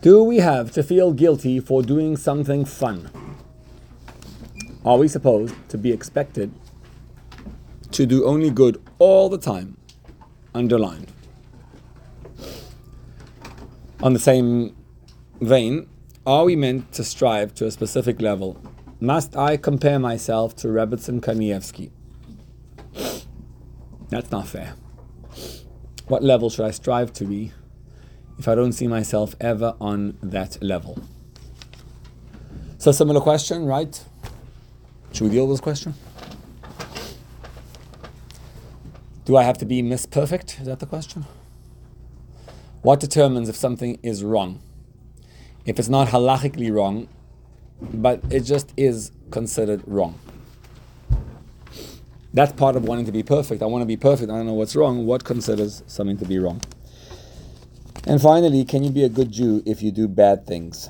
Do we have to feel guilty for doing something fun? Are we supposed to be expected to do only good all the time? Underlined. On the same vein, are we meant to strive to a specific level? Must I compare myself to Rebbetzin Kanievsky? That's not fair. What level should I strive to be if I don't see myself ever on that level? So, similar question, right? Should we deal with this question? Do I have to be Miss Perfect? Is that the question? What determines if something is wrong? If it's not halachically wrong, but it just is considered wrong. That's part of wanting to be perfect. I want to be perfect. I don't know what's wrong. What considers something to be wrong? And finally, can you be a good Jew if you do bad things?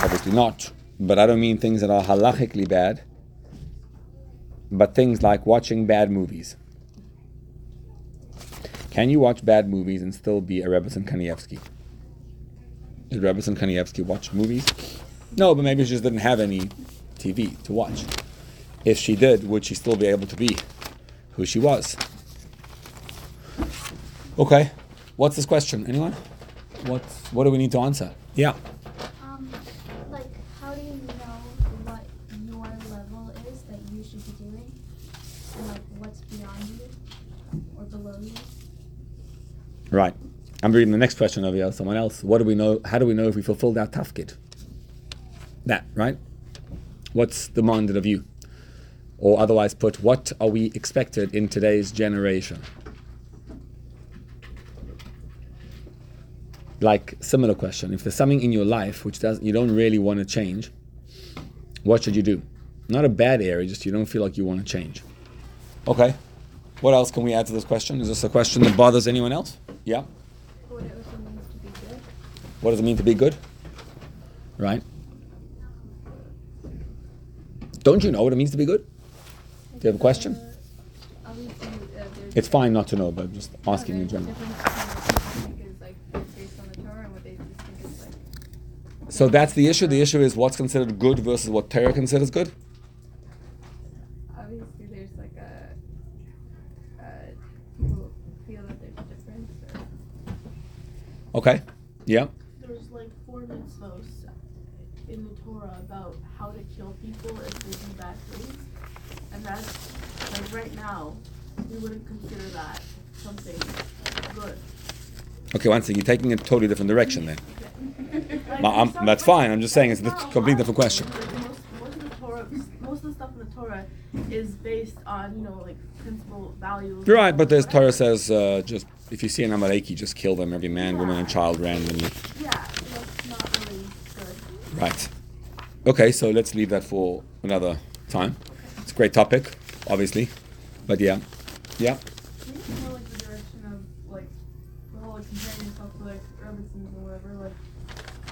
Obviously not. But I don't mean things that are halachically bad, but things like watching bad movies. Can you watch bad movies and still be a Rebbetzin Kanievsky? Did Rebbetzin Kanievsky watch movies? No, but maybe she just didn't have any TV to watch. If she did, would she still be able to be who she was? Okay, what's this question? Anyone? What What do we need to answer? Yeah. Um, like, how do you know what your level is that you should be doing, and like what's beyond you or below you? Right. I'm reading the next question over here. Someone else. What do we know? How do we know if we fulfilled our tafkid? That right. What's demanded of you? Or otherwise put, what are we expected in today's generation? Like similar question. If there's something in your life which does you don't really want to change, what should you do? Not a bad area, just you don't feel like you want to change. Okay. What else can we add to this question? Is this a question that bothers anyone else? Yeah. What it also means to be good. What does it mean to be good? Right? Don't you know what it means to be good? Do you have a question? Uh, uh, It's fine not to know, but I'm just asking in the general. difference between what people think is like based on the Torah and what they just think is like. So that's the issue. The issue is what's considered good versus what Torah considers good. Obviously, there's like a, uh, people feel that there's a difference. Or, Okay. Yeah. There's like four mitzvos in the Torah about how to kill people if they do bad things. And that's like right now, we wouldn't consider that something good. Okay. One second. You're taking a totally different direction then. Like, But I'm- that's fine. I'm just saying it's a completely different question. Most, most of the Torah, most of the stuff in the Torah is based on you know like principle values. You're right, but the. Torah says uh, just if you see an Amaleki, just kill them, every man, woman, and child randomly. Yeah, that's not really good. Right. Okay, so let's leave that for another time. It's a great topic, obviously, but yeah, yeah. Can you know like the direction of like the whole like comparing yourself to like Rebbitzins or whatever? Like,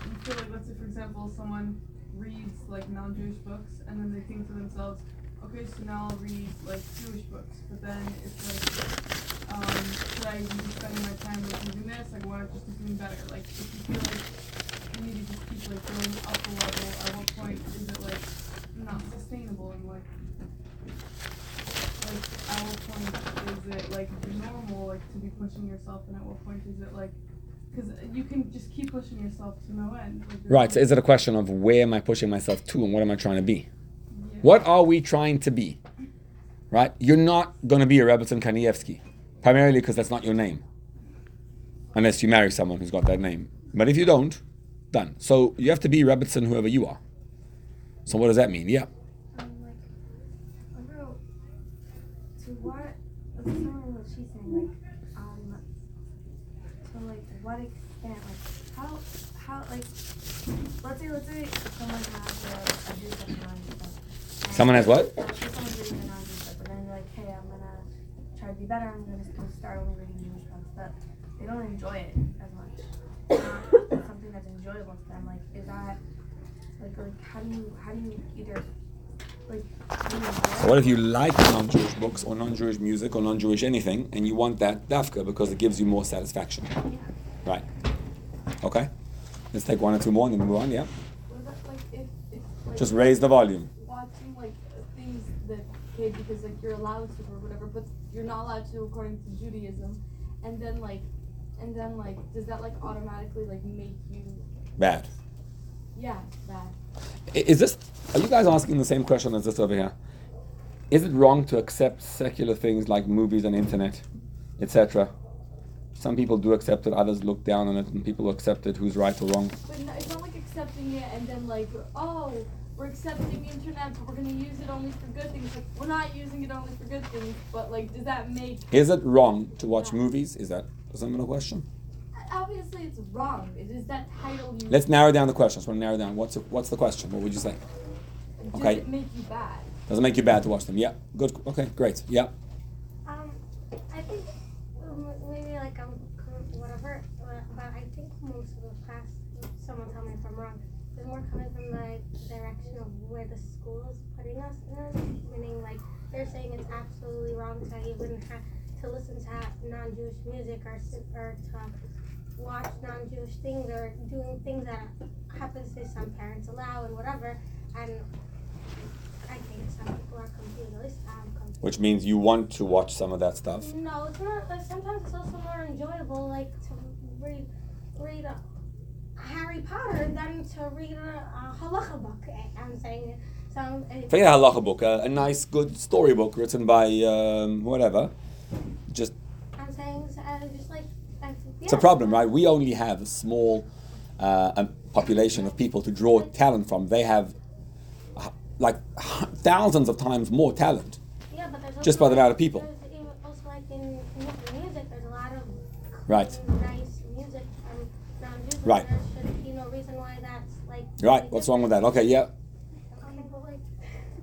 you feel like let's say for example someone reads like non-Jewish books and then they think to themselves, okay, so now I'll read like Jewish books, but then it's like, um, should I be spending my time reading this? Like, why not just doing better? Like, if you feel like you need to just keep like going up a level, at what point is it like not sustainable and like like at what point is it like normal like to be pushing yourself and at what point is it like because you can just keep pushing yourself to no end Right. So is it a question of where am I pushing myself to, and what am I trying to be? yeah. What are we trying to be? Right. You're not going to be a Rebbetzin Kanievsky, primarily because that's not your name, unless you marry someone who's got that name. But if you don't, done. So you have to be Rebbetzin, whoever you are. So what does that mean? Yeah. Um, like, about to what? It's similar to what she's saying. Like, um, to like what extent? Like, how, how, like, let's say, let's say someone has uh, a, a do something on stuff. Someone has what? Let's say someone's reading a non-Jewish book, but then you're like, hey, I'm gonna try to be better. I'm gonna go start only reading Jewish books, but they don't enjoy it as much. It's not something that's enjoyable to them. Like, is that like, like how do you, how do you either like? how do you enjoy So what if you like non-Jewish books or non-Jewish music or non-Jewish anything, and you want that dafka because it gives you more satisfaction? Right. Okay. Let's take one or two more and then move on. Yeah. What about like if, if like Just raise the volume. watching like things that okay because like you're allowed to or whatever, but you're not allowed to according to Judaism, and then like, and then like does that like automatically like make you Bad. yeah bad? Is this? Are you guys asking the same question as this over here? Is it wrong to accept secular things like movies and internet, etc.? Some people do accept it, others look down on it, and people accept it. Who's right or wrong? But no, it's not like accepting it and then like oh we're accepting the internet but we're gonna use it only for good things. Like we're not using it only for good things, but like does that make Is it wrong to watch movies? Is that a similar question? Uh, obviously it's wrong. It is that title you Let's narrow down the question. I want to narrow down. What's what's the question? What would you say? does okay. it make you bad? Does it make you bad to watch them? Yeah. Good. Okay. Great. Yeah. Um, I think um, maybe like um whatever, uh, but I think most of the class, someone tell me if I'm wrong, is more coming from the direction of where the school is putting us in, meaning like they're saying it's absolutely wrong to even have to listen to non-Jewish music or or to watch non-Jewish things or doing things that happens to some parents allow and whatever, and I think some people are confused. At least I'm um, confused. Which means you want to watch some of that stuff. No, it's not. Like, sometimes it's also more enjoyable, like to read read a Harry Potter than to read a, a halacha book. eh, I'm saying. So Forget a halacha book, a, a nice, good storybook written by um, whatever. Just I'm saying uh, just like I, it's a problem, right? We only have a small uh, um, population of people to draw talent from. They have like thousands of times more talent. Yeah, but there's just by the amount of people. Like in, in music, there's a lot of Right. nice music from Right. Right. What's wrong with that? Okay. Yeah. Okay, but like,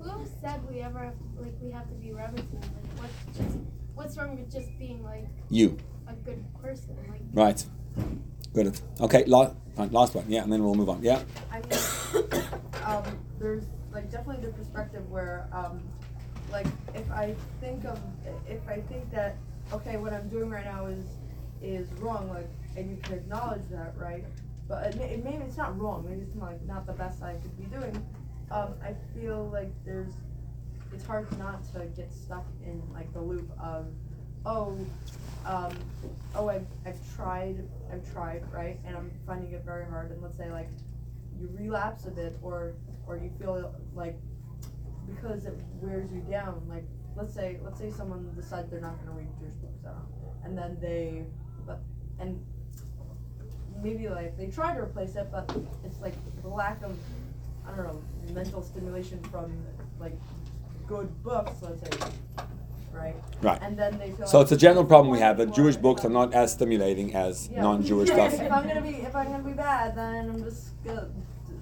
who said we ever have, like we have to be Rebbitzin? Like, what's just what's wrong with just being like You. a good person? Like, Right. Good. Okay. Last, last one. Yeah, and then we'll move on. Yeah. I mean, um, there's like definitely the perspective where, um, like if I think of, if I think that, okay, what I'm doing right now is, is wrong, like, and you can acknowledge that, right? But it, may, it maybe it's not wrong, maybe it's like not the best I could be doing. Um, I feel like there's, it's hard not to get stuck in like the loop of, oh, um, oh, I've, I've tried, I've tried, right, and I'm finding it very hard. And let's say like you relapse a bit, or or you feel like because it wears you down. Like let's say let's say someone decides they're not going to read Jewish books, I and then they, but and maybe like they try to replace it, but it's like the lack of I don't know mental stimulation from like good books, let's say, right? Right. And then they feel So like, it's a general problem we have more that Jewish if books are not as stimulating as yeah. non-Jewish Yeah, stuff. If I'm gonna be if I'm gonna be bad, then I'm just gonna,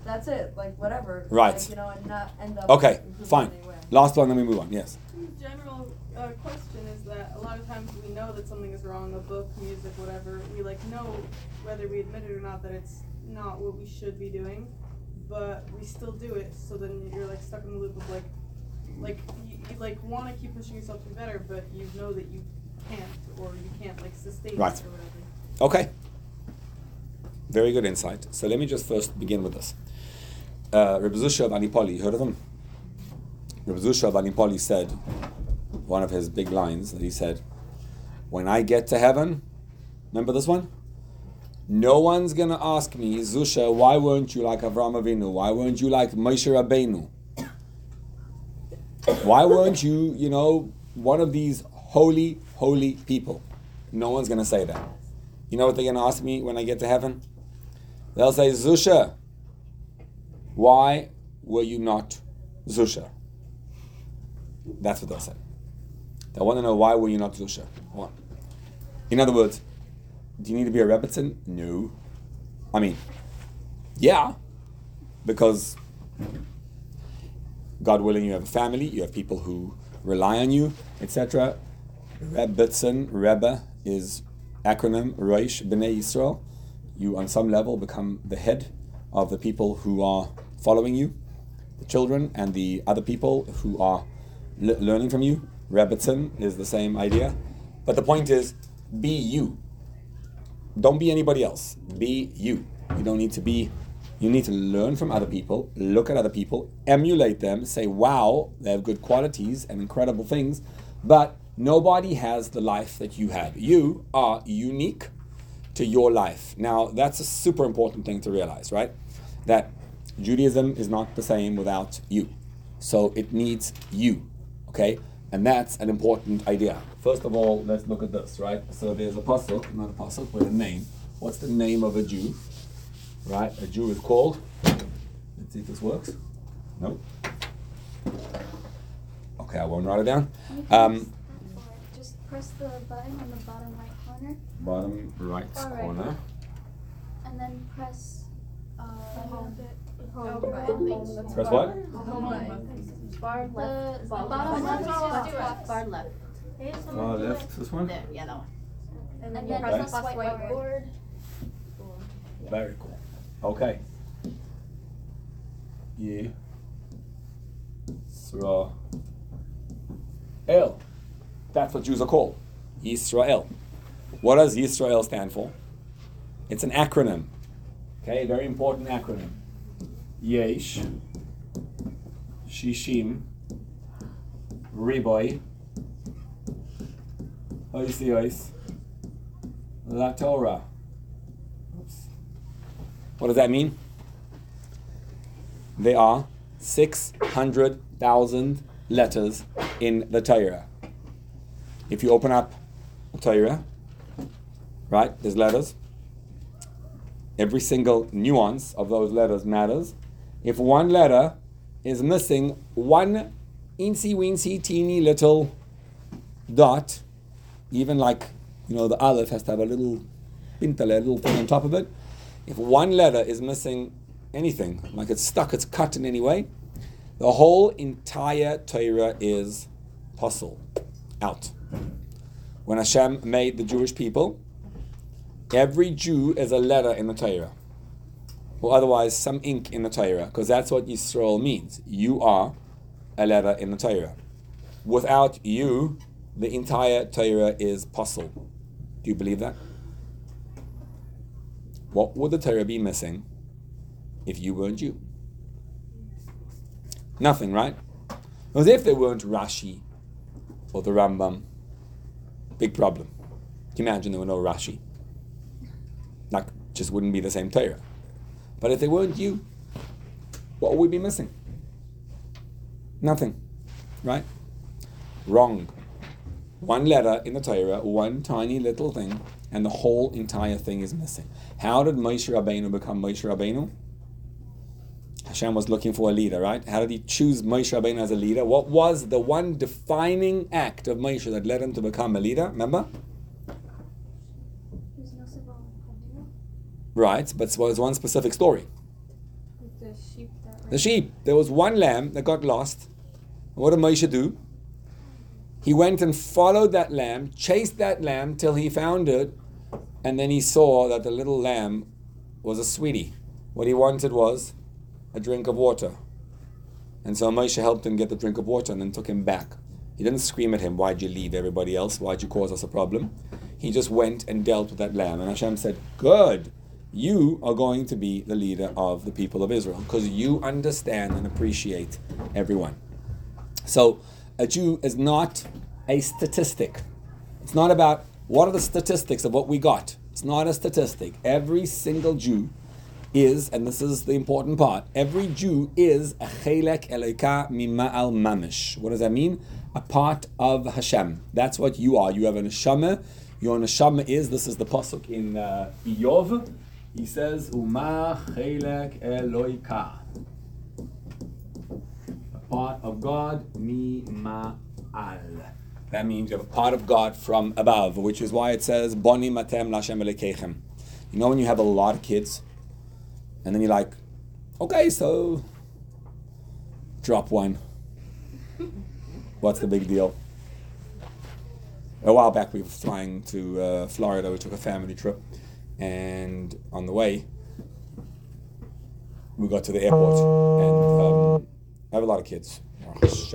that's it. Like whatever. Right. Like, you know, and not end up. Okay, fine. anyway. Last one, then we move on. Yes. General uh, question is that a lot of times we know that something is wrong, a book, music, whatever. We like know whether we admit it or not that it's not what we should be doing, but we still do it. So then you're like stuck in the loop of like, like you, you like want to keep pushing yourself to be better, but you know that you can't or you can't like sustain Right. it or whatever. Okay. Very good insight. So let me just first begin with this. Uh, Reb Zusha of Anipoli, you heard of him? Reb Zusha of Anipoli said, one of his big lines that he said, When I get to heaven, remember this one? No one's gonna ask me, Zusha, why weren't you like Avram Avinu? Why weren't you like Moshe Rabbeinu? Why weren't you, you know, one of these holy, holy people? No one's gonna say that. You know what they're gonna ask me when I get to heaven? They'll say, Zusha, why were you not Zusha? That's what they'll say. They want to know why were you not Zusha? In other words, do you need to be a Rebbitzin? No. I mean, yeah, because God willing, you have a family, you have people who rely on you, etc. Rebbitzin, Rebbe is acronym Roish B'nai Yisrael. You, on some level, become the head of the people who are following you, the children and the other people who are le- learning from you. Rebbitzin is the same idea. But the point is, be you. Don't be anybody else. be you. You don't need to be. You need to learn from other people, look at other people, emulate them, say, wow, they have good qualities and incredible things, but nobody has the life that you have. You are unique to your life. Now, that's a super important thing to realize, right? That Judaism is not the same without you. So it needs you, okay? And that's an important idea. First of all, let's look at this, right? So there's a pasuk, not a pasuk, but a name. What's the name of a Jew? Right? A Jew is called. Let's see if this works. No. Okay, I won't write it down. Um, Just press the button on the bottom right corner bottom right Alright. corner. and then press uh, Home. Oh, button. Press what? Home button. Bar the left. bottom left. left. Bar left. Here's some Uh, of left, this one? There, yeah, that one. And then then you press press whiteboard. Very cool. Okay. Yisrael. That's what Jews are called. Yisrael. What does Yisrael stand for? It's an acronym. Okay, very important acronym. Yesh, Shishim, Riboy, Oisi Ois, La Torah. Oops. What does that mean? There are 600,000 letters in the Torah. If you open up the Torah, right, there's letters. Every single nuance of those letters matters. If one letter is missing one eensy weensy teeny little dot, even like, you know, the aleph has to have a little pintale, a little thing on top of it. If one letter is missing anything, like it's stuck, it's cut in any way, the whole entire Torah is pasul out. When Hashem made the Jewish people, every Jew is a letter in the Torah, or otherwise some ink in the Torah, because that's what Yisrael means. You are a letter in the Torah. Without you, the entire Torah is pasul. Do you believe that? What would the Torah be missing if you weren't you? Nothing, right? Because if there weren't Rashi or the Rambam, big problem. Can you imagine there were no Rashi? Like, just wouldn't be the same Torah. But if they weren't you, what would we be missing? Nothing, right? Wrong. One letter in the Torah, one tiny little thing, and the whole entire thing is missing. How did Moshe Rabbeinu become Moshe Rabbeinu? Hashem was looking for a leader, right? How did he choose Moshe Rabbeinu as a leader? What was the one defining act of Moshe that led him to become a leader? Remember? There's no symbol in Hebrew. Right, but it was one specific story. The sheep The sheep. There was one lamb that got lost. What did Moshe do? He went and followed that lamb, chased that lamb till he found it, and then he saw that the little lamb was a sweetie. What he wanted was a drink of water. And so Moshe helped him get the drink of water and then took him back. He didn't scream at him, Why'd you leave everybody else? Why'd you cause us a problem? He just went and dealt with that lamb. And Hashem said, Good, you are going to be the leader of the people of Israel because you understand and appreciate everyone. So a Jew is not a statistic. It's not about what are the statistics of what we got. It's not a statistic. Every single Jew is, and this is the important part, every Jew is a chelek eleka mima'al mamish. What does that mean? A part of Hashem. That's what you are. You have a neshama. Your neshama is, this is the pasuk in uh, Iyov. He says, Uma chelek eloika. Part of God, mima'al. That means you have a part of God from above, which is why it says, Boni matem lashem elekechem. You know when you have a lot of kids, and then you're like, okay, so drop one. What's the big deal? A while back, we were flying to uh, Florida. We took a family trip, and on the way, we got to the airport, and um, I have a lot of kids.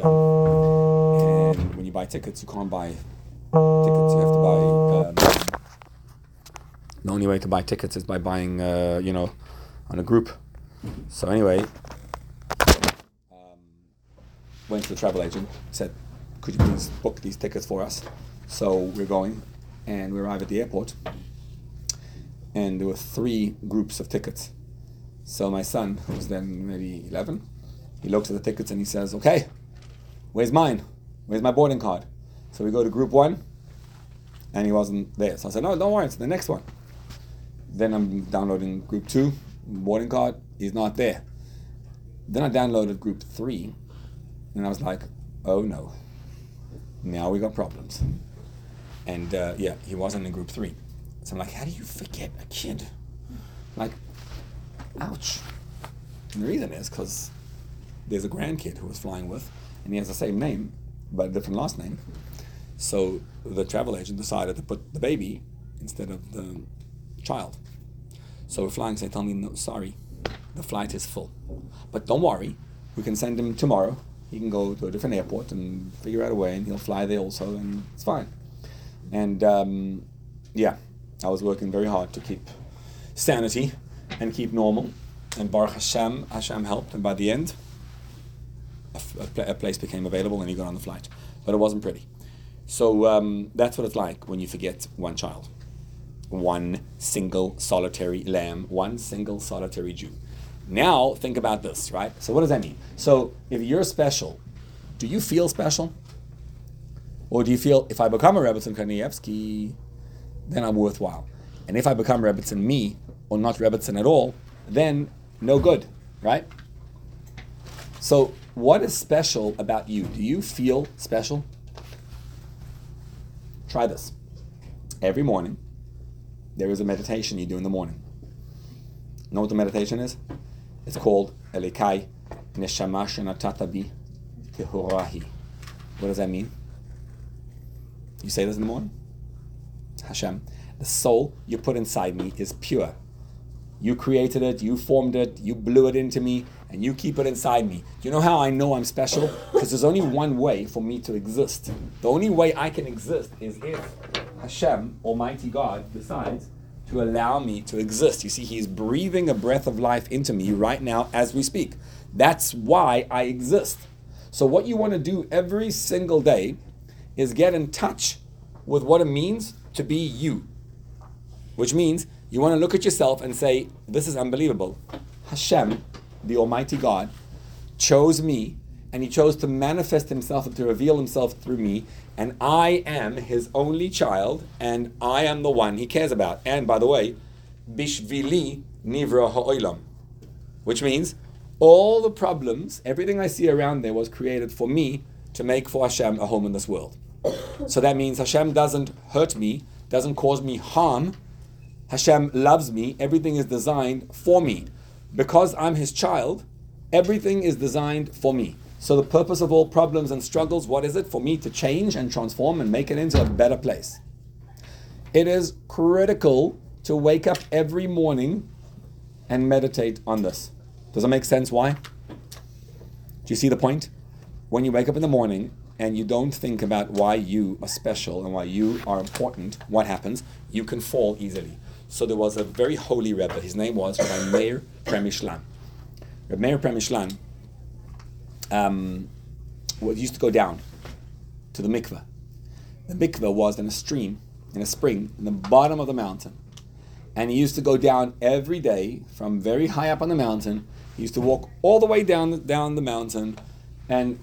And when you buy tickets, you can't buy tickets. You have to buy. Um, no only way to buy tickets is by buying, uh, you know, on a group. So anyway, um, went to the travel agent, said, "Could you please book these tickets for us?" So we're going, and we arrive at the airport, and there were three groups of tickets. So my son, who was then maybe 11, he looks at the tickets and he says, "Okay, where's mine? Where's my boarding card?" So we go to group one, and he wasn't there. So I said, "No, don't worry, it's the next one." Then I'm downloading group two, boarding card. He's not there. Then I downloaded group three, and I was like, "Oh no, now we got problems." And uh, yeah, he wasn't in group three. So I'm like, "How do you forget a kid?" Like, ouch. And the reason is because there's a grandkid who was flying with, and he has the same name, but a different last name. So the travel agent decided to put the baby instead of the child. So we're flying, so they tell me, no, sorry, the flight is full. But don't worry, we can send him tomorrow. He can go to a different airport and figure out a way, and he'll fly there also, and it's fine. And um, yeah, I was working very hard to keep sanity and keep normal. And Baruch Hashem, Hashem helped, and by the end, a, place became available, and he got on the flight. But it wasn't pretty. So um, that's what it's like when you forget one child, one single solitary lamb, one single solitary Jew. Now think about this, right? So what does that mean? So if you're special, do you feel special? Or do you feel if I become a Rebbetzin Kanievsky, then I'm worthwhile? And if I become Rebbetzin me, or not Rebbetzin at all, then no good, right? So what is special about you? Do you feel special? Try this. Every morning, there is a meditation you do in the morning. Know what the meditation is? It's called Elikai Neshama Shenatatabi Tehurahi. What does that mean? You say this in the morning? Hashem, the soul you put inside me is pure. You created it, you formed it, you blew it into me, and you keep it inside me. You know how I know I'm special? Because there's only one way for me to exist. The only way I can exist is if Hashem, Almighty God, decides to allow me to exist. You see, He's breathing a breath of life into me right now as we speak. That's why I exist. So, what you want to do every single day is get in touch with what it means to be you, which means you want to look at yourself and say, This is unbelievable. Hashem, the Almighty God, chose me and He chose to manifest Himself and to reveal Himself through me. And I am His only child and I am the one He cares about. And by the way, Bishvili Nivra Ha'olam, which means all the problems, everything I see around there was created for me to make for Hashem a home in this world. So that means Hashem doesn't hurt me, doesn't cause me harm. Hashem loves me. Everything is designed for me. Because I'm His child, everything is designed for me. So the purpose of all problems and struggles, what is it? For me to change and transform and make it into a better place. It is critical to wake up every morning and meditate on this. Does it make sense why? Do you see the point? When you wake up in the morning and you don't think about why you are special and why you are important, what happens? You can fall easily. So there was a very holy Rebbe. His name was Rabbi Meir Premishlan. Rabbi Meir Premishlan um, used to go down to the mikveh. The mikveh was in a stream, in a spring, in the bottom of the mountain. And he used to go down every day from very high up on the mountain. He used to walk all the way down, down the mountain, and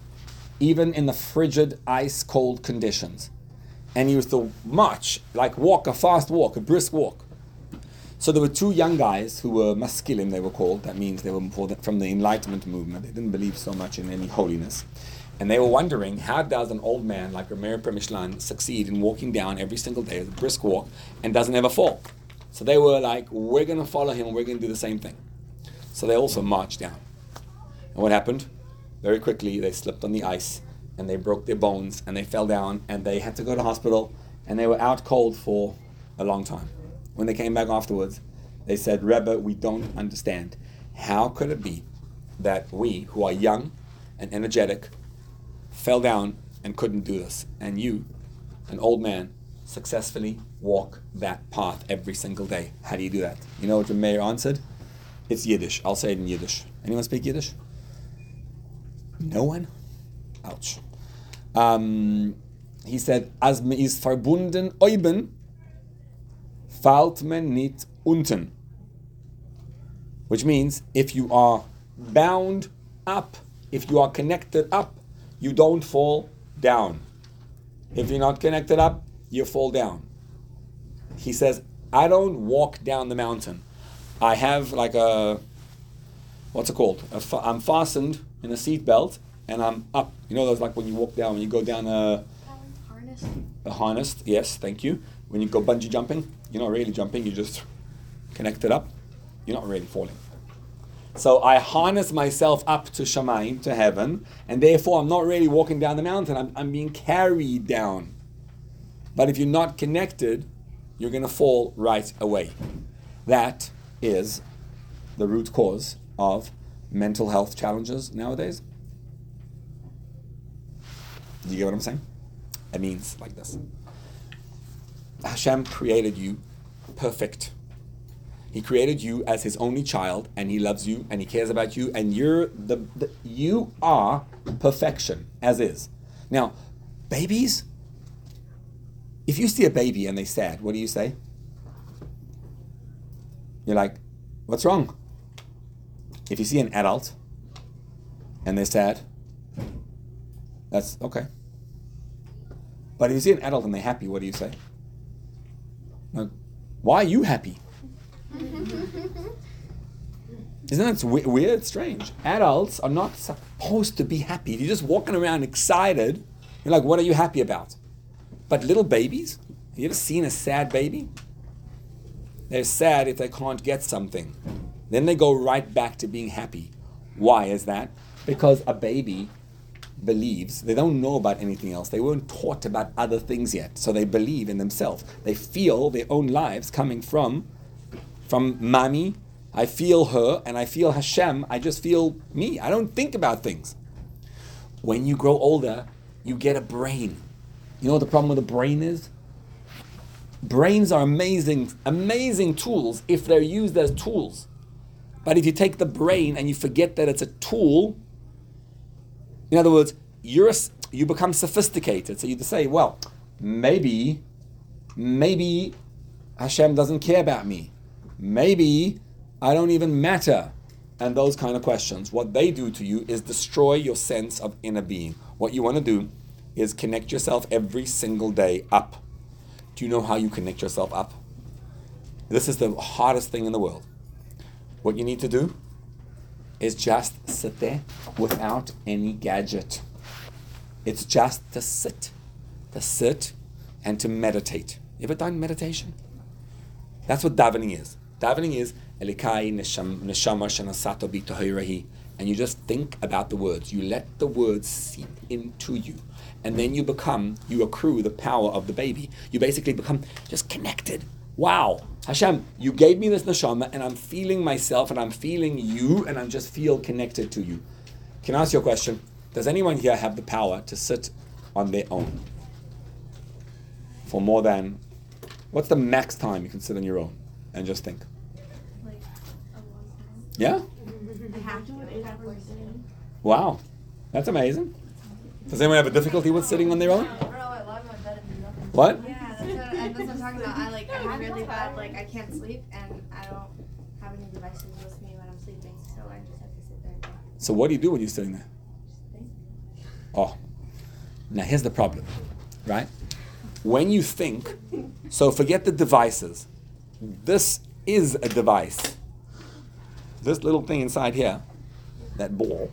even in the frigid, ice cold conditions. And he used to march, like walk, a fast walk, a brisk walk. So there were two young guys who were maskilim, they were called. That means they were from the Enlightenment movement. They didn't believe so much in any holiness. And they were wondering, how does an old man like Rameir Premishlan succeed in walking down every single day a brisk walk and doesn't ever fall? So they were like, we're going to follow him we're going to do the same thing. So they also marched down. And what happened? Very quickly, they slipped on the ice and they broke their bones and they fell down and they had to go to hospital and they were out cold for a long time. When they came back afterwards, they said, Rebbe, we don't understand. How could it be that we, who are young and energetic, fell down and couldn't do this? And you, an old man, successfully walk that path every single day. How do you do that? You know what the mayor answered? It's Yiddish. I'll say it in Yiddish. Anyone speak Yiddish? No one? Ouch. Um, he said, As me is verbunden oben, fällt man nicht unten. Which means, if you are bound up, if you are connected up, you don't fall down. If you're not connected up, you fall down. He says, I don't walk down the mountain. I have like a, what's it called? A fa- I'm fastened in a seat belt and I'm up. You know, those like when you walk down, when you go down a, Harness. harness. Yes, thank you. When you go bungee jumping, you're not really jumping, you just connect it up. You're not really falling. So I harness myself up to Shemaim, to heaven, and therefore I'm not really walking down the mountain, I'm, I'm being carried down. But if you're not connected, you're going to fall right away. That is the root cause of mental health challenges nowadays. Do you get what I'm saying? It means like this Hashem created you perfect. He created you as his only child, and he loves you, and he cares about you, and you're the, the you are perfection as is. Now, babies, if you see a baby and they're sad, what do you say? You're like, what's wrong? If you see an adult and they're sad, that's okay. But if you see an adult and they're happy, what do you say? Like, why are you happy? Isn't that we- weird? Strange. Adults are not supposed to be happy. If you're just walking around excited, you're like, what are you happy about? But little babies, have you ever seen a sad baby? They're sad if they can't get something. Then they go right back to being happy. Why is that? Because a baby believes they don't know about anything else. They weren't taught about other things yet. So they believe in themselves. They feel their own lives coming from from mommy. I feel her and I feel Hashem. I just feel me. I don't think about things. When you grow older, you get a brain. You know what the problem with the brain is? Brains are amazing, amazing tools if they're used as tools. But if you take the brain and you forget that it's a tool, in other words, you're a, you become sophisticated. So you say, well, maybe, maybe Hashem doesn't care about me. Maybe I don't even matter. And those kind of questions. What they do to you is destroy your sense of inner being. What you want to do is connect yourself every single day up. Do you know how you connect yourself up? This is the hardest thing in the world. What you need to do is just sit there without any gadget. It's just to sit, to sit and to meditate. You ever done meditation? That's what davening is. Davening is Elikai neshama shanasato bitohirahi. And you just think about the words. You let the words seep into you. And then you become, you accrue the power of the baby. You basically become just connected. Wow. Hashem, you gave me this neshama and I'm feeling myself and I'm feeling you and I just feel connected to you. Can I ask you a question? Does anyone here have the power to sit on their own for more than, what's the max time you can sit on your own and just think? Like a long time. Yeah? I have to do it every day. Wow. That's amazing. Does anyone have a difficulty with sitting on their own? I don't know, I lie in my bed and do nothing. What? Yeah, that's what, and that's what I'm talking about. I like, I have really bad, like, I can't sleep and I don't have any devices with me when I'm sleeping, so I just have to sit there and think. So what do you do when you're sitting there? Oh, now here's the problem, right? When you think, so forget the devices. This is a device. This little thing inside here, that ball,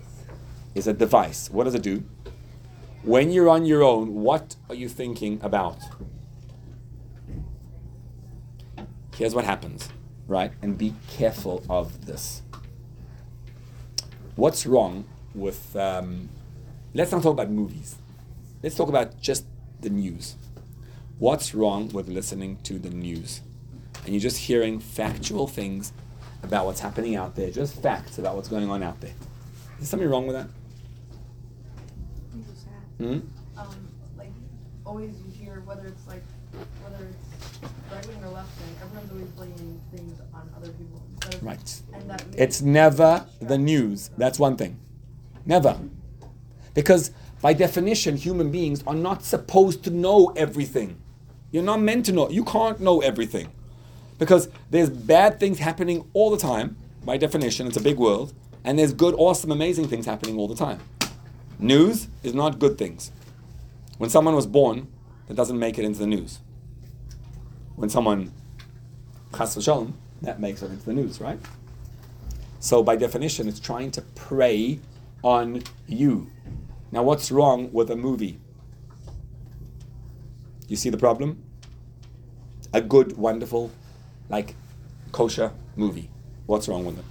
is a device. What does it do? When you're on your own, what are you thinking about? Here's what happens, right? And be careful of this. What's wrong with um, let's not talk about movies let's talk about just the news what's wrong with listening to the news and you're just hearing factual things about what's happening out there just facts about what's going on out there is something wrong with that I'm so sad. hmm Um, like always you hear whether it's like whether it's right wing or left wing, everyone's things on other people. Right. And that It's never the news. That's one thing. Never. Because by definition, human beings are not supposed to know everything. You're not meant to know. You can't know everything. Because there's bad things happening all the time. By definition, it's a big world. And there's good, awesome, amazing things happening all the time. News is not good things. When someone was born, that doesn't make it into the news. When someone, chas v'shalom, that makes it into the news, right? So by definition, it's trying to prey on you. Now, what's wrong with a movie? You see the problem? A good, wonderful, like kosher movie. What's wrong with it?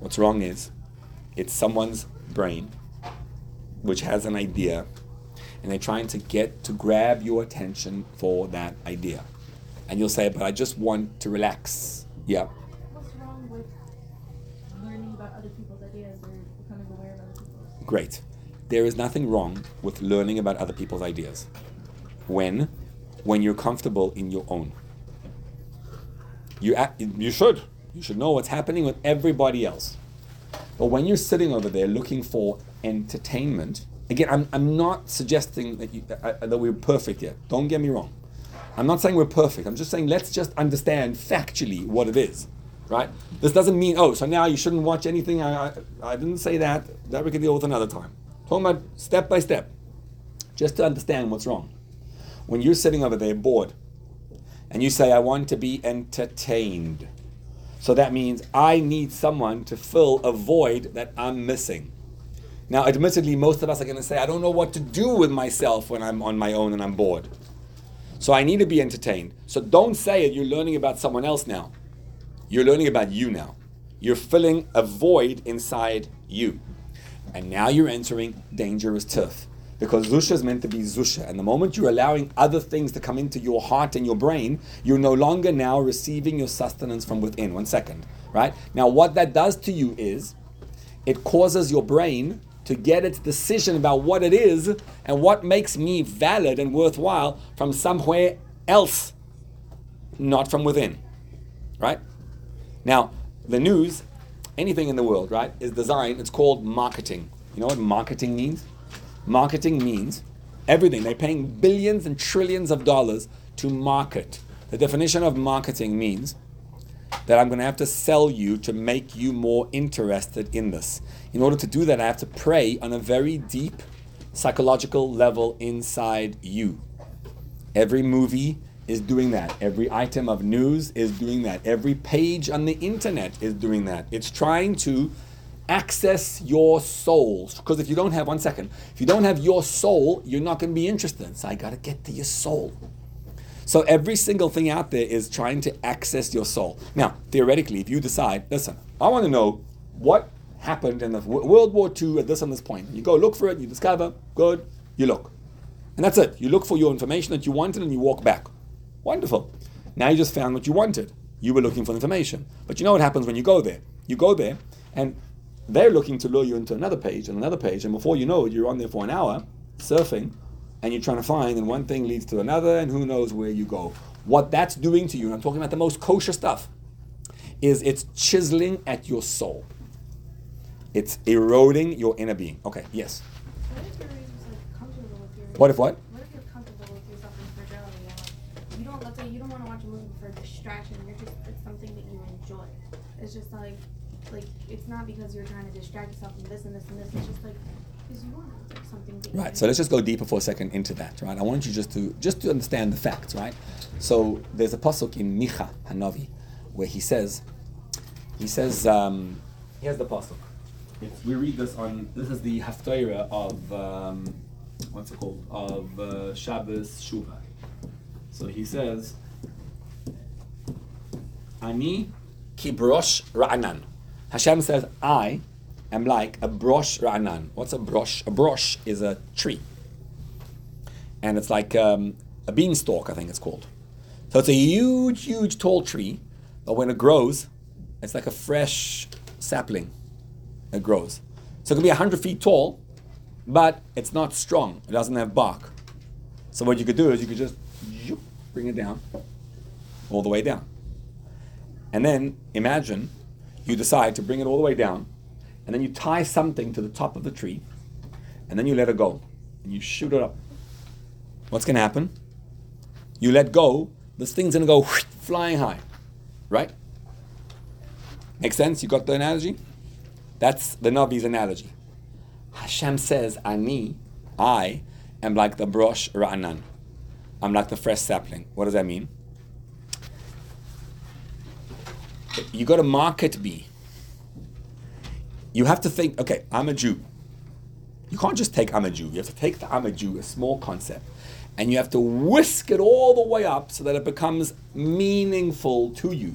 What's wrong is it's someone's brain which has an idea and they're trying to get to grab your attention for that idea. And you'll say, but I just want to relax. Yeah. What's wrong with learning about other people's ideas or becoming aware of other people's? Great. There is nothing wrong with learning about other people's ideas. When? When you're comfortable in your own. You, act, you should. You should know what's happening with everybody else. But when you're sitting over there looking for entertainment, again, I'm, I'm not suggesting that, you, uh, that we're perfect yet. Don't get me wrong. I'm not saying we're perfect. I'm just saying let's just understand factually what it is, right? This doesn't mean oh, so now you shouldn't watch anything. I, I, I didn't say that. That we can deal with another time. Talking about step by step, just to understand what's wrong. When you're sitting over there bored, and you say I want to be entertained, so that means I need someone to fill a void that I'm missing. Now, admittedly, most of us are going to say I don't know what to do with myself when I'm on my own and I'm bored. So I need to be entertained. So don't say it, you're learning about someone else now. You're learning about you now. You're filling a void inside you. And now you're entering dangerous turf. Because Zusha is meant to be Zusha. And the moment you're allowing other things to come into your heart and your brain, you're no longer now receiving your sustenance from within. One second, right? Now, what that does to you is it causes your brain to get its decision about what it is and what makes me valid and worthwhile from somewhere else, not from within. Right? Now, the news, anything in the world, right, is designed, it's called marketing. You know what marketing means? Marketing means everything. They're paying billions and trillions of dollars to market. The definition of marketing means that I'm going to have to sell you to make you more interested in this. In order to do that, I have to prey on a very deep psychological level inside you. Every movie is doing that. Every item of news is doing that. Every page on the internet is doing that. It's trying to access your soul. Because if you don't have, one second, if you don't have your soul, you're not going to be interested. So I got to get to your soul. So every single thing out there is trying to access your soul. Now, theoretically, if you decide, listen, I want to know what happened in the World War II at this and this point. You go look for it, you discover, good, you look. And that's it. You look for your information that you wanted and you walk back. Wonderful. Now you just found what you wanted. You were looking for information. But you know what happens when you go there? You go there and they're looking to lure you into another page and another page, and before you know it, you're on there for an hour surfing and you're trying to find, and one thing leads to another, and who knows where you go. What that's doing to you, and I'm talking about the most kosher stuff, is it's chiseling at your soul. It's eroding your inner being. Okay, yes. What if you're like comfortable with your What if what? What if you're comfortable with yourself in fragility? and, You don't let's say you don't want to watch a movie for distraction. You're just it's something that you enjoy. It's just like like it's not because you're trying to distract yourself from this and this and this. It's just like Right. So let's just go deeper for a second into that. Right. I want you just to just to understand the facts. Right. So there's a pasuk in Micha Hanavi where he says, he says, um, here's the pasuk. It's, we read this on. This is the haftarah of um, what's it called of uh, Shabbos Shuvah. So he says, Ani kibrosh ra'anan. Hashem says, I am like a brosh ra'anan. What's a brosh? A brosh is a tree. And it's like um, a beanstalk, I think it's called. So it's a huge, huge, tall tree, but when it grows, it's like a fresh sapling. It grows. So it can be 100 feet tall, but it's not strong. It doesn't have bark. So what you could do is you could just bring it down, all the way down. And then imagine you decide to bring it all the way down, and then you tie something to the top of the tree, and then you let it go, and you shoot it up. What's going to happen? You let go, this thing's going to go flying high, right? Make sense? You got the analogy? That's the Navi's analogy. Hashem says, Ani, I am like the brosh ra'anan. I'm like the fresh sapling. What does that mean? You got to market be. You have to think, okay, I'm a Jew. You can't just take I'm a Jew. You have to take the I'm a Jew, a small concept, and you have to whisk it all the way up so that it becomes meaningful to you.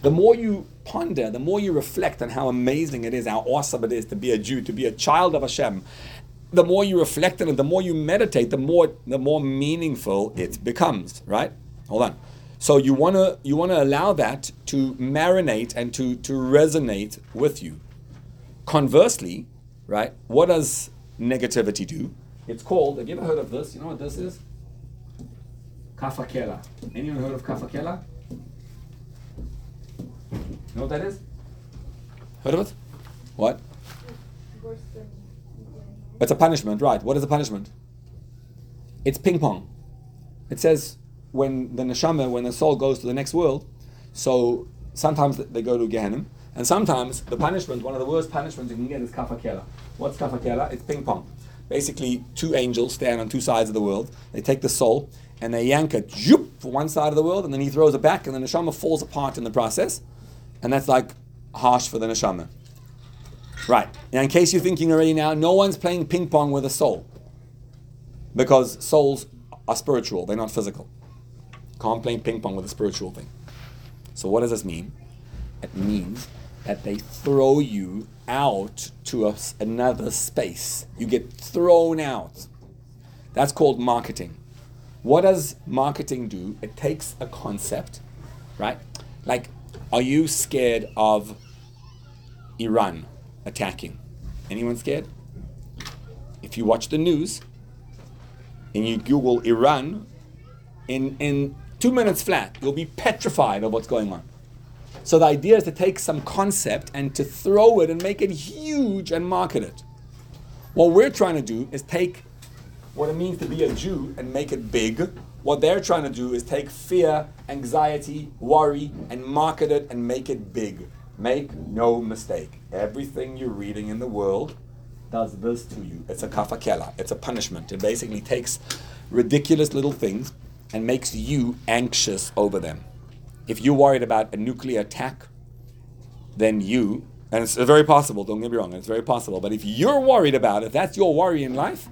The more you ponder, the more you reflect on how amazing it is, how awesome it is to be a Jew, to be a child of Hashem, the more you reflect on it, the more you meditate, the more the more meaningful it becomes. Right? Hold on. So you wanna you wanna allow that to marinate and to to resonate with you. Conversely, right? What does negativity do? It's called. Have you ever heard of this? You know what this is? Kafakela. Anyone heard of kafakela? You know what that is? Heard of it? What? It's a punishment, right? What is a punishment? It's ping pong. It says when the neshama, when the soul goes to the next world, so sometimes they go to Gehenna, and sometimes the punishment, one of the worst punishments you can get is kafakela. What's kafakela? It's ping pong. Basically, two angels stand on two sides of the world. They take the soul and they yank it zoop, for one side of the world, and then he throws it back, and the neshama falls apart in the process, and that's like harsh for the neshama. Right. Now, in case you're thinking already now, no one's playing ping pong with a soul. Because souls are spiritual, they're not physical. Can't play ping pong with a spiritual thing. So, what does this mean? It means that they throw you out to a another space. You get thrown out. That's called marketing. What does marketing do? It takes a concept, right? Like, are you scared of Iran attacking? Anyone scared? If you watch the news and you Google Iran, in, in two minutes flat, you'll be petrified of what's going on. So the idea is to take some concept and to throw it and make it huge and market it. What we're trying to do is take what it means to be a Jew and make it big. What they're trying to do is take fear, anxiety, worry, and market it and make it big. Make no mistake. Everything you're reading in the world does this to you. It's a kafakela. It's a punishment. It basically takes ridiculous little things and makes you anxious over them. If you're worried about a nuclear attack, then you, and it's very possible, don't get me wrong, it's very possible, but if you're worried about it, that's your worry in life,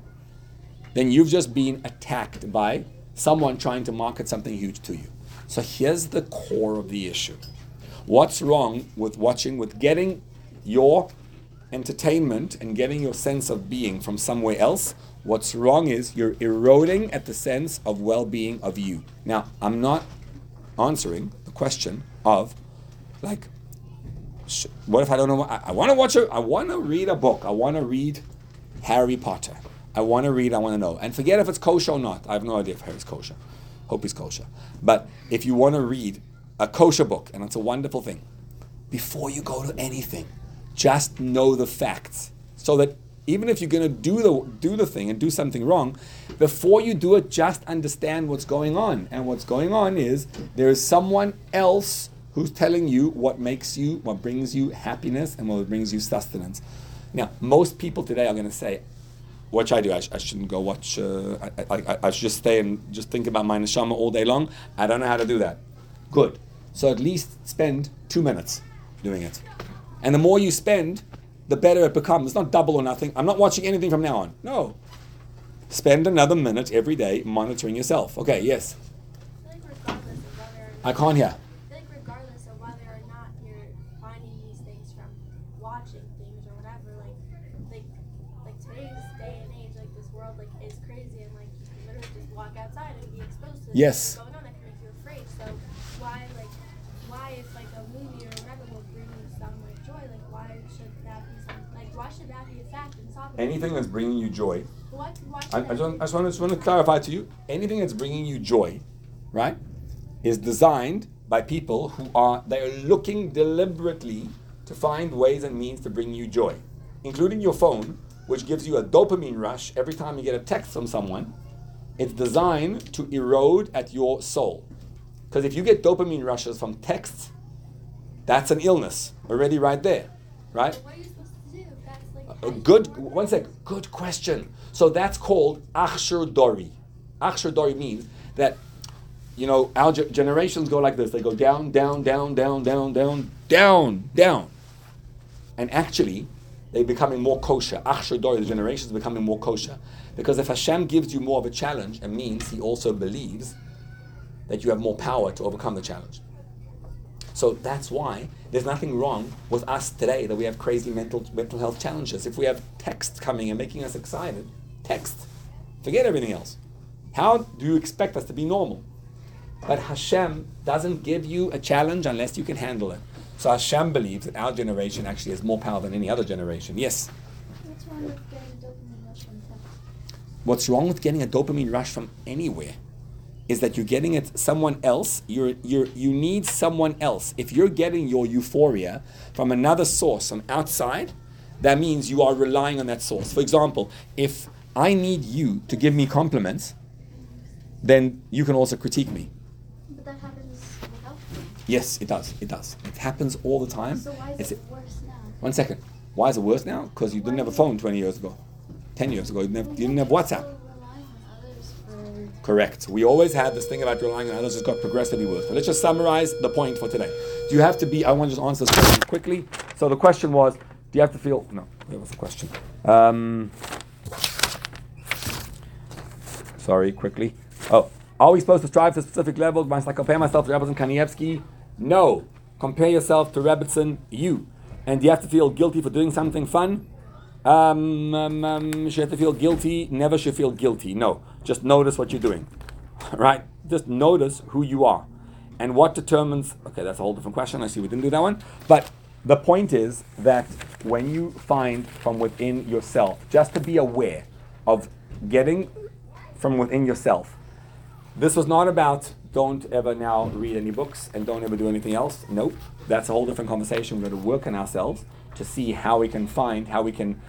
then you've just been attacked by someone trying to market something huge to you. So here's the core of the issue. What's wrong with watching, with getting your entertainment and getting your sense of being from somewhere else? What's wrong is you're eroding at the sense of well being of you. Now, I'm not answering question of, like, what if I don't know? I, I want to watch a, I want to read a book. I want to read Harry Potter. I want to read, I want to know. And forget if it's kosher or not. I have no idea if Harry's kosher. Hope he's kosher. But if you want to read a kosher book, and it's a wonderful thing, before you go to anything, just know the facts. So that even if you're going to do the, do the thing and do something wrong, before you do it, just understand what's going on. And what's going on is there is someone else who's telling you what makes you, what brings you happiness, and what brings you sustenance. Now, most people today are going to say, should I do? I, sh- I shouldn't go watch. Uh, I, I, I should just stay and just think about my neshama all day long. I don't know how to do that. Good. So at least spend two minutes doing it. And the more you spend, the better it becomes. It's not double or nothing. I'm not watching anything from now on. No. Spend another minute every day monitoring yourself. Okay, yes. I think regardless of whether or I can't hear. I think regardless of whether or not you're finding these things from watching things or whatever, like like like today's day and age, like this world like is crazy and like you can literally just walk outside and be exposed to Yes. Anything that's bringing you joy. Why should I, I, just, want, I just want to, just want to clarify to you anything that's bringing you joy, right? is designed by people who are they are looking deliberately to find ways and means to bring you joy, including your phone, which gives you a dopamine rush every time you get a text from someone. It's designed to erode at your soul. Because if you get dopamine rushes from texts, that's an illness already right there, right? Uh, good, one sec, good question. So that's called Achshur Dori. Achshur Dori means that, you know, our generations go like this. They go down, down, down, down, down, down, down, down. And actually, they're becoming more kosher. Achshur Dori, the generations are becoming more kosher. Because if Hashem gives you more of a challenge, it means he also believes that you have more power to overcome the challenge. So that's why there's nothing wrong with us today that we have crazy mental mental health challenges. If we have text coming and making us excited, text, forget everything else. How do you expect us to be normal? But Hashem doesn't give you a challenge unless you can handle it. So Hashem believes that our generation actually has more power than any other generation. Yes. What's wrong with getting a dopamine rush from text? What's wrong with getting a dopamine rush from anywhere? Is that you're getting it someone else. You're you're you need someone else. If you're getting your euphoria from another source from outside, that means you are relying on that source. For example, if I need you to give me compliments, then you can also critique me. But that happens without. Yes, it does. It does. It happens all the time. So why is It's- it worse now? One second. Why is it worse now? Because you didn't have a phone 20 years ago, 10 years ago. You didn't have, you didn't have WhatsApp. Still relying on others for Correct. We always had this thing about relying on others. It's got progressively worse. But let's just summarize the point for today. Do you have to be? I want to just answer this question quickly. So the question was: Do you have to feel? No, that was the question. Um, sorry, quickly. Oh, are we supposed to strive to specific level? Must I compare myself to Rebbetzin Kanievsky? No. Compare yourself to Rebbetzin, you. And do you have to feel guilty for doing something fun? Um, um, um, should have to feel guilty? Never should feel guilty. No. Just notice what you're doing. right? Just notice who you are. And what determines, okay, that's a whole different question. I see we didn't do that one. But the point is that when you find from within yourself, just to be aware of getting from within yourself, this was not about don't ever now read any books and don't ever do anything else. Nope. That's a whole different conversation. We're going to work on ourselves to see how we can find, how we can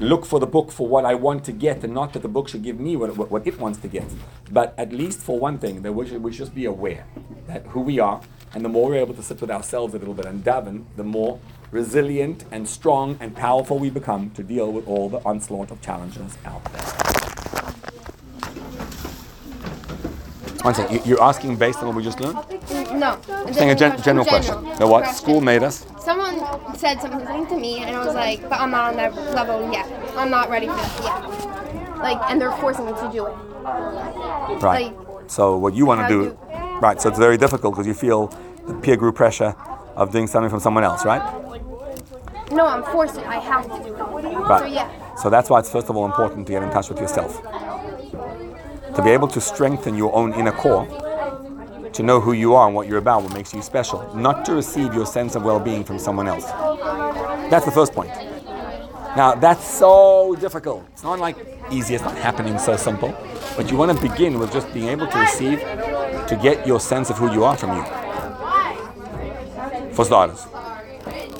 look for the book for what I want to get and not that the book should give me what, what, what it wants to get. But at least for one thing, that we should, we should just be aware that who we are and the more we're able to sit with ourselves a little bit and daven, the more resilient and strong and powerful we become to deal with all the onslaught of challenges out there. One second, you- you're asking based on what we just learned? No. Saying a gen- general question. The what? School made us? Someone said something to me, and I was like, but I'm not on that level yet. I'm not ready for this yet. Like, and they're forcing me to do it. Right. So what you want to How do, right? So it's very difficult because you feel the peer group pressure of doing something from someone else, right? No, I'm forced. I have to do it. Right. So yeah. So that's why it's first of all important to get in touch with yourself. To be able to strengthen your own inner core, to know who you are and what you're about, what makes you special, not to receive your sense of well-being from someone else. That's the first point. Now that's so difficult. It's not like easy. It's not happening so simple. But you want to begin with just being able to receive, to get your sense of who you are from you. For starters,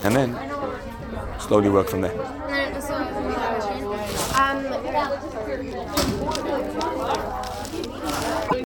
and then slowly work from there.